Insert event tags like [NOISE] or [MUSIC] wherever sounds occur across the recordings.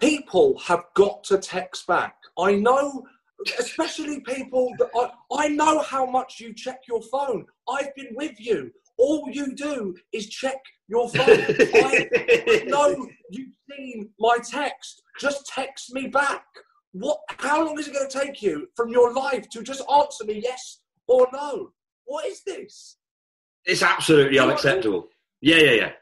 People have got to text back. I know, especially people that I, I know how much you check your phone. I've been with you. All you do is check your phone. I, I know you've seen my text. Just text me back. What? How long is it going to take you from your life to just answer me yes or no? What is this? It's absolutely unacceptable. Yeah, yeah, yeah.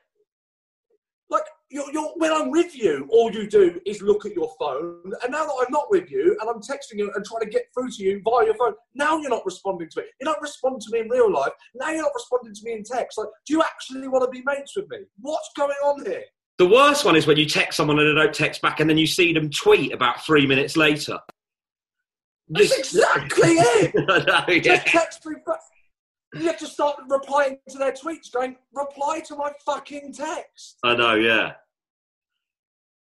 You're, you're, when I'm with you, all you do is look at your phone. And now that I'm not with you and I'm texting you and trying to get through to you via your phone, now you're not responding to me. You don't respond to me in real life. Now you're not responding to me in text. Like, do you actually want to be mates with me? What's going on here? The worst one is when you text someone and they don't text back, and then you see them tweet about three minutes later. That's This- exactly it. [LAUGHS] I know, yeah. Just text me back. You have to start replying to their tweets, going, reply to my fucking text. I know, yeah.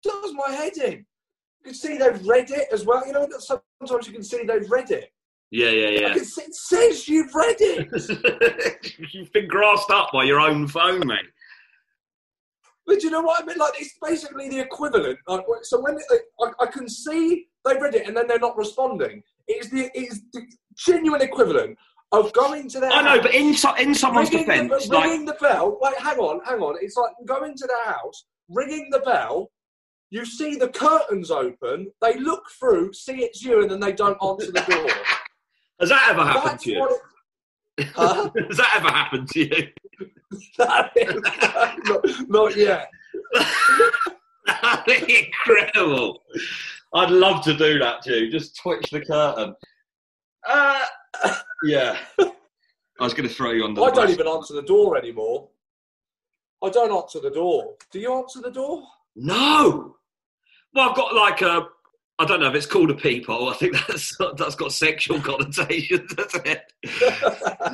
Does my head in. You can see they've read it as well. You know, sometimes you can see they've read it. Yeah, yeah, yeah. it says you've read it. [LAUGHS] You've been grassed up by your own phone, mate. But do you know what I mean? Like it's basically the equivalent. Like, so when I, I can see they've read it and then they're not responding, it's the it's the genuine equivalent of going to their. I know, but in, so, in someone's ringing defence, the, like, ringing the bell. Wait, hang on, hang on. It's like going to their house, ringing the bell. You see the curtains open. They look through, see it's you, and then they don't answer the door. [LAUGHS] has that ever happened That's to you? it, Huh? [LAUGHS] Has that ever happened to you? [LAUGHS] Not, not yet. Incredible. I'd love to do that to you. Just twitch the curtain. Uh, yeah. [LAUGHS] I was going to throw you on the I don't even answer the door anymore. I don't answer the door. Do you answer the door? No. Well, I've got like a. I don't know if it's called a peephole. I think [LAUGHS] that's that's got sexual [LAUGHS] connotations, doesn't it?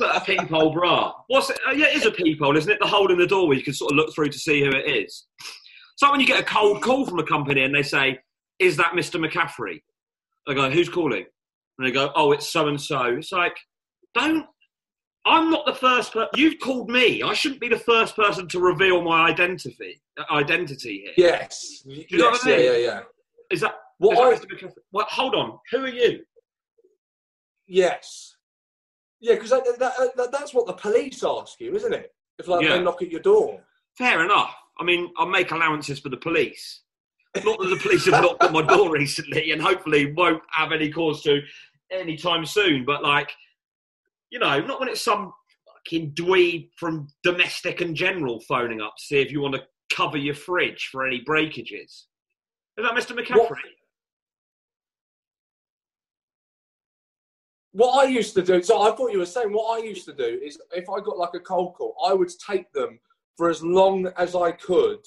A peephole bra. What's it? Oh, yeah, it is a peephole, isn't it? The hole in the door where you can sort of look through to see who it is. So when you get a cold call from a company and they say, "Is that Mr. McCaffrey?" I go, "Who's calling?" And they go, "Oh, it's so and so." It's like, don't. I'm not the first person. You've called me. I shouldn't be the first person to reveal my identity. Uh, identity here. Yes. you know yes, what I mean? yeah, yeah, yeah. Is that What is I- that. Well, hold on. Who are you? Yes. Yeah, because that, that, that, that's what the police ask you, isn't it? If like Yeah. they knock at your door. Fair enough. I mean, I'll make allowances for the police. Not that the police have knocked at my door [LAUGHS] recently, and hopefully won't have any cause to anytime soon. But like, you know, not when it's some fucking dweeb from domestic and general phoning up to see if you want to cover your fridge for any breakages. Is that Mr. McCaffrey? What I used to do, so I thought you were saying, what I used to do is if I got like a cold call, I would take them for as long as I could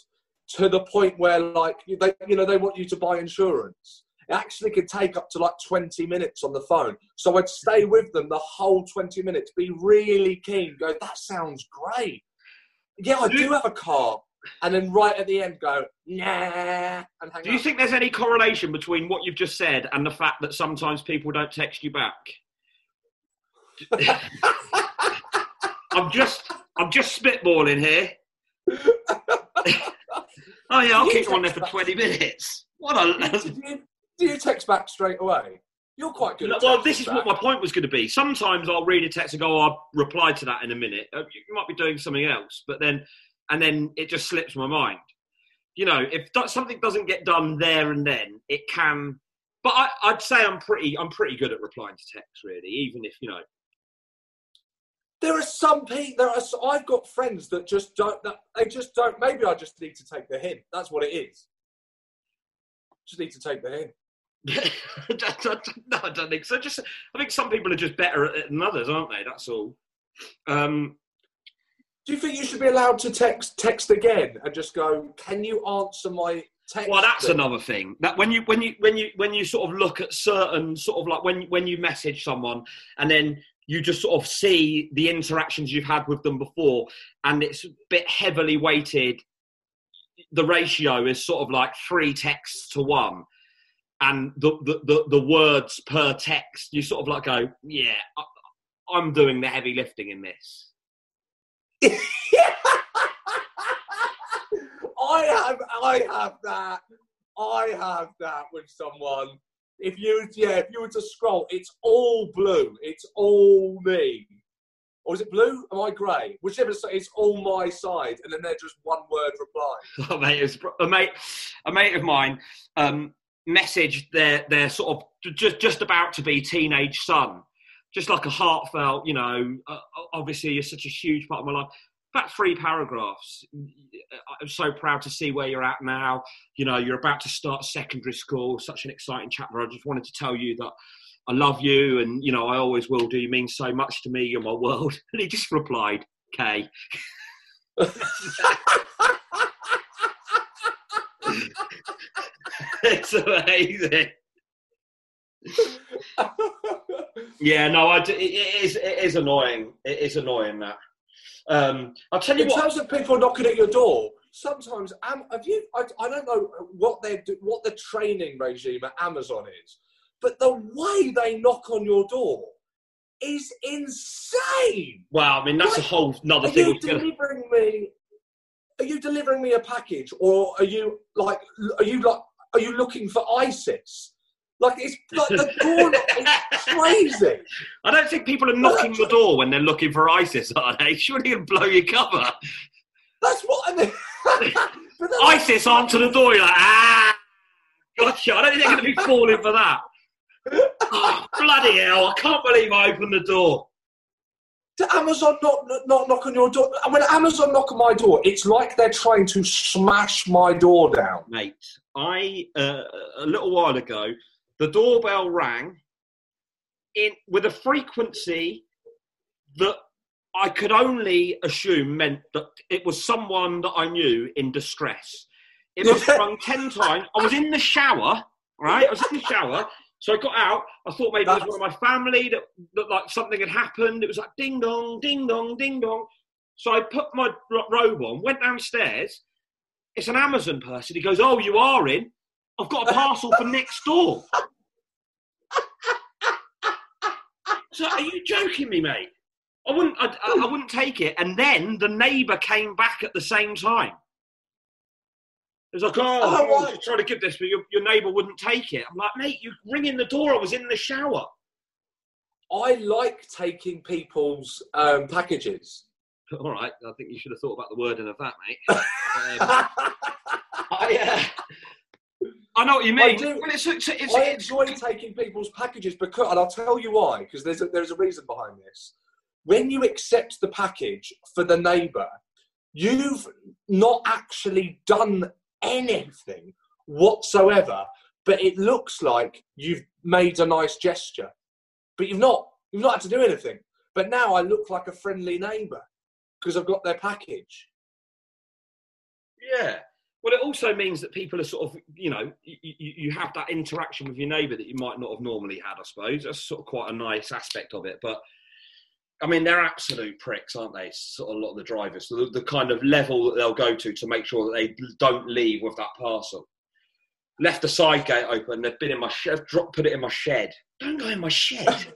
to the point where like they, you know, they want you to buy insurance. It actually could take up to like 20 minutes on the phone. So I'd stay with them the whole 20 minutes, be really keen, go, that sounds great. Yeah, I do have a car. and then right at the end go nah and hang Do you up. think there's any correlation between what you've just said and the fact that sometimes people don't text you back? [LAUGHS] I'm just, I'm just spitballing here. [LAUGHS] oh yeah, I'll You keep you on there for back. 20 minutes. What a. you, do you text back straight away? You're quite good. At Well, this is what my point was going to be. Sometimes I'll read a text and go, oh, "I'll reply to that in a minute." Uh, You might be doing something else, but then, and then it just slips my mind. You know, if something doesn't get done there and then, it can. But I, I'd say I'm pretty, I'm pretty good at replying to texts, really. Even if you know, There are some people. There are. I've got friends that just don't. That they just don't. Maybe I just need to take the hint. That's what it is. Just need to take the hint. No, I don't think so. Just, I think some people are just better at it than others, aren't they? That's all. Um, Do you think you should be allowed to text text again and just go? Can you answer my text? Well, that's thing?" another thing. That when you when you when you when you sort of look at certain sort of like when when you message someone and then you just sort of see the interactions you've had with them before, and it's a bit heavily weighted. The ratio is sort of like three texts to one, and the the the, the words per text. You sort of like go, yeah, I, I'm doing the heavy lifting in this. [LAUGHS] I have, I have that. I have that with someone. If you, yeah, if you were to scroll, it's all blue. It's all me. Or is it blue? Am I grey? Whichever. side, It's all my side, and then they're just one word reply. a [LAUGHS] mate, is- a mate, a mate of mine um, messaged their their sort of just just about to be teenage son, just like a heartfelt, you know. Uh, obviously, you're such a huge part of my life. About three paragraphs. I'm so proud to see where you're at now. You know, you're about to start secondary school. Such an exciting chapter. I just wanted to tell you that I love you, and you know, I always will do. You mean so much to me. You're my world. [LAUGHS] And he just replied, "K." [LAUGHS] it's amazing. Yeah, no, I do, it, it is it is annoying. It is annoying that. Um, I'll tell you In what. terms of people knocking at your door, sometimes um, have you? I, I don't know what they do, what the training regime at Amazon is, but the way they knock on your door is insane. Well, I mean that's a whole another thing. Are you delivering me? Are you delivering me a package, or are you like? Are you like? Are you looking for ISIS? Like it's [LAUGHS] like the door is crazy. I don't think people are knocking the door when they're looking for ISIS, are they? [LAUGHS] Surely you'll blow your cover. That's what I mean. [LAUGHS] ISIS answer the door. You're like, ah, gotcha. I don't think they're going to be falling for that. Oh, bloody hell! I can't believe I opened the door. to Amazon not, not knock on your door. When Amazon knock on my door, it's like they're trying to smash my door down. mate. I uh, a little while ago, the doorbell rang in with a frequency that I could only assume meant that it was someone that I knew in distress. It must have rung ten [LAUGHS] times. I was in the shower, right? I was in the shower. So I got out. I thought maybe it was one of my family that, that like something had happened. It was like ding dong, ding dong, ding dong. So I put my robe on, went downstairs. It's an Amazon person. He goes, "Oh, you are in. I've got a parcel for next door." So are you joking me, mate? I wouldn't. I, I, wouldn't take it. And then the neighbour came back at the same time. It was like, oh, Oh, right. trying to give this, but your, your neighbour wouldn't take it. I'm like, mate, you ring in the door. I was in the shower. I like taking people's um, packages. All right, I think you should have thought about the wording of that, mate. [LAUGHS] Um, I, uh, I know what you mean. I do. Well, it's, it's, it's, I enjoy taking people's packages because, and I'll tell you why, because there's a, there's a reason behind this. When you accept the package for the neighbour, you've not actually done anything whatsoever, but it looks like you've made a nice gesture. But you've not. You've not had to do anything. But now I look like a friendly neighbour because I've got their package. Yeah. Well, it also means that people are sort of, you know, you, you, have that interaction with your neighbour that you might not have normally had, I suppose. That's sort of quite a nice aspect of it. But I mean, they're absolute pricks, aren't they? Sort of a lot of the drivers, the, the kind of level that they'll go to to make sure that they don't leave with that parcel. Left the side gate open. They've been in my shed. Drop, put it in my shed. Don't go in my shed.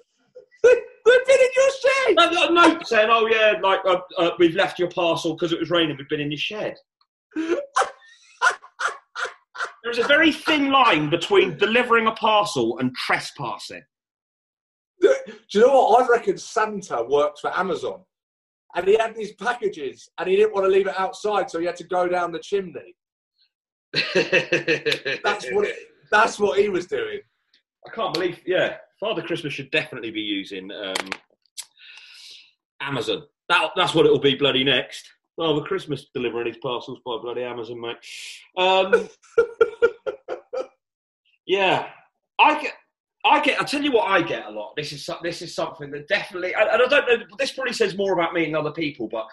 Been in your shed. no, no, no, saying, "Oh yeah, like uh, uh, we've left your parcel because it was raining. We've been in your shed." [LAUGHS] There's a very thin line between delivering a parcel and trespassing. Do you know what? I reckon Santa worked for Amazon, and he had these packages, and he didn't want to leave it outside, so he had to go down the chimney. [LAUGHS] That's what. It, that's what he was doing. I can't believe. Yeah, Father Christmas should definitely be using um, Amazon. That, that's what it'll be bloody next. Father Christmas delivering his parcels by bloody Amazon, mate. Um, [LAUGHS] yeah, I get. I get. I tell you what, I get a lot. This is this is something that definitely, and I don't know. This probably says more about me than other people, but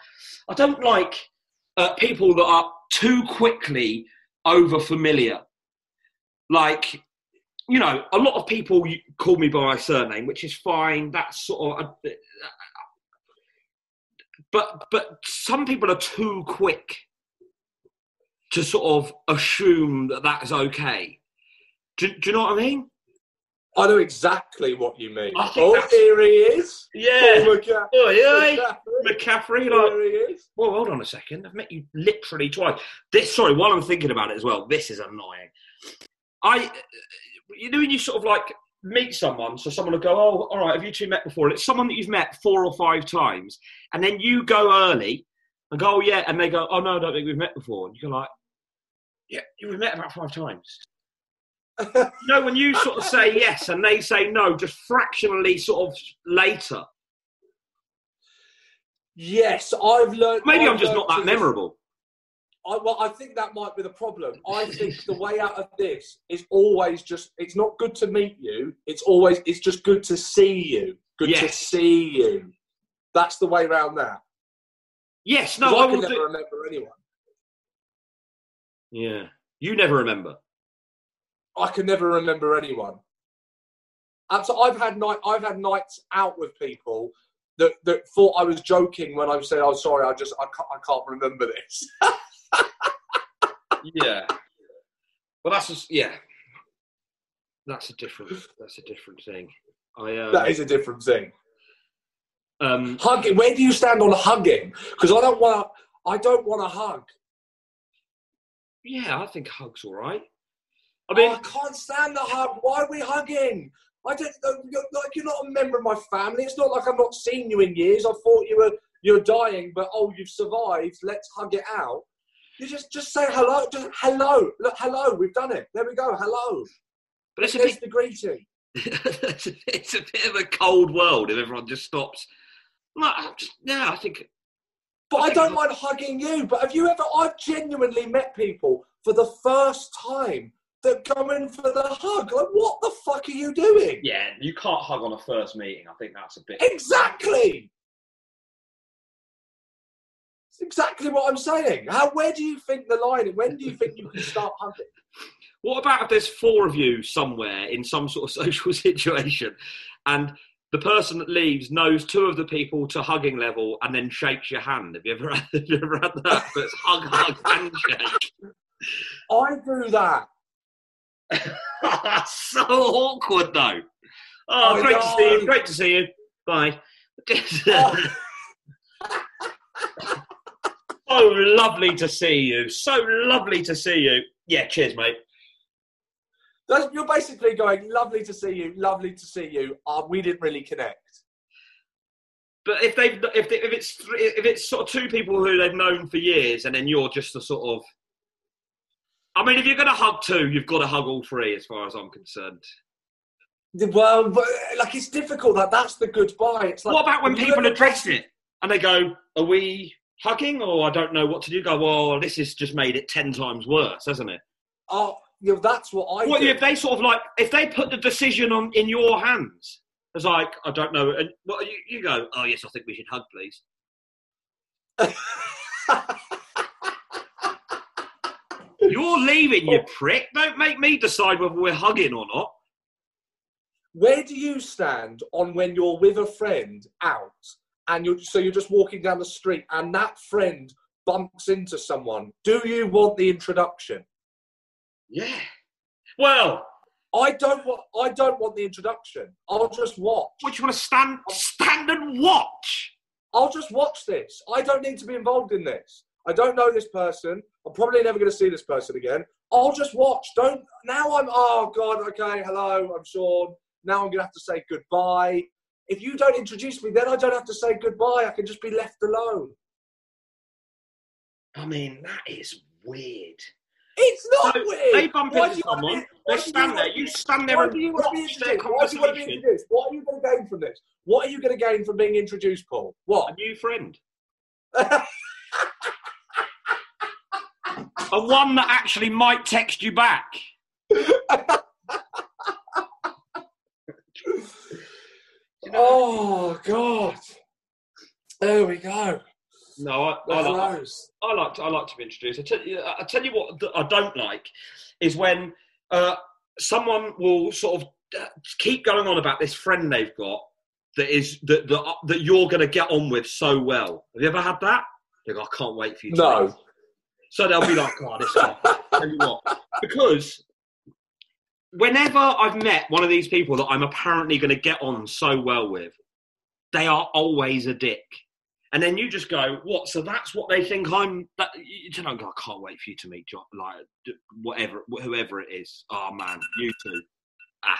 I don't like uh, people that are too quickly over familiar. Like, you know, a lot of people call me by my surname, which is fine. That's sort of, uh, but but some people are too quick to sort of assume that that is okay. Do, do you know what I mean? I know exactly what you mean. Oh, that's- here he is. Yeah. Paul McCa- Oi, oi. McCaffrey. McCaffrey, like, Here he is. well, hold on a second. I've met you literally twice. This, sorry, while I'm thinking about it as well, this is annoying. I, you know, when you sort of like meet someone, so someone will go, "Oh, all right, have you two met before?" And it's someone that you've met four or five times, and then you go early and go, "Oh yeah," and they go, "Oh no, I don't think we've met before," and you go like, "Yeah, we've met about five times." you know, when you sort of say yes and they say no, just fractionally sort of later. Yes, I've learned. Maybe I've I'm just not that memorable. I, well, I think that might be the problem. I [LAUGHS] think the way out of this is always just. It's not good to meet you. It's always. It's just good to see you. Good to see you. That's the way around that. Yes, no, I I can will never do. remember anyone. Yeah, you never remember. I can never remember anyone. And so I've had night. I've had nights out with people that, that thought I was joking when I said, "Oh, sorry, I just I can't, I can't remember this." [LAUGHS] Yeah. Well, that's just yeah. That's a different. That's a different thing. I um, that is a different thing. um Hugging. Where do you stand on hugging? Because I don't want. to. I don't want to hug. yeah. I think hugs all right. I I mean, oh, I can't stand the hug. Why are we hugging? I don't. You're, like you're not a member of my family. It's not like I've not seen you in years. I thought you were you're dying, but oh, you've survived. Let's hug it out. You just just say hello. Just hello. Look, hello. We've done it. There we go. Hello. but it's a bit. the greeting. [LAUGHS] it's, a, bit of a cold world if everyone just stops. Like, I'm just, yeah, I think. But I I don't mind hugging you. But have you ever? I've genuinely met people for the first time that come in for the hug. Like, what the fuck are you doing? Yeah, you can't hug on a first meeting. I think that's a bit. Exactly. It's exactly what I'm saying. How? Where do you think the line? When do you think you can start hugging? What about if there's four of you somewhere in some sort of [LAUGHS] social situation, and the person that leaves knows two of the people to hugging level and then shakes your hand? Have you ever had, [LAUGHS] have you ever had that? But it's hug, hug, handshake. I do that. That's [LAUGHS] so awkward, though. Oh, I great to see you. Great to see you. Bye. Oh. So lovely to see you. So lovely to see you. Yeah, cheers, mate. That's, you're basically going. Lovely to see you. Lovely to see you. Uh, we didn't really connect. But if they've if they, if it's if it's sort of two people who they've known for years, and then you're just the sort of, I mean, if you're going to hug two, you've got to hug all three, as far as I'm concerned. Well, but, like it's difficult. That that's the goodbye. It's like what about when people address it and they go, "Are we hugging?" or "I don't know what to do." Go, "Well, this has just made it ten times worse, hasn't it?" Oh, you know, that's what I What do. if they sort of like if they put the decision on in your hands? It's like I don't know, and what you, you go? Oh yes, I think we should hug, please. [LAUGHS] You're leaving, you oh. prick. Don't make me decide whether we're hugging or not. Where do you stand on when you're with a friend out and you're so you're just walking down the street, and that friend bumps into someone. Do you want the introduction? Yeah. Well, I don't want. I don't want the introduction. I'll just watch. what do you want to stand stand and watch? I'll just watch this. I don't need to be involved in this. I don't know this person. I'm probably never going to see this person again. I'll just watch. Don't. Now I'm. Oh God. Okay. Hello. I'm Sean. Now I'm going to have to say goodbye. If you don't introduce me, then I don't have to say goodbye. I can just be left alone. I mean, that is weird. It's not So, weird. They bump Why into someone. be- They stand there. You stand there Why and do you want to be watch introduced? Why do you want to be introduced? What are you going to gain from this? What are you going to gain from being introduced, Paul? What? A new friend. [LAUGHS] A one that actually might text you back. [LAUGHS] oh God! There we go. No, I, I, like. I like to, I like to be introduced. I tell you, I tell you what I don't like is when uh, someone will sort of uh, keep going on about this friend they've got that is that that, that you're going to get on with so well. Have you ever had that? Go, I can't wait for you. To No. meet." So they'll be like, "Oh, this guy." tell you what, because whenever I've met one of these people that I'm apparently going to get on so well with, they are always a dick. And then you just go, what? So that's what they think I'm. That, you go. I can't wait for you to meet John, like whatever, whoever it is. Oh man, you two. Ah,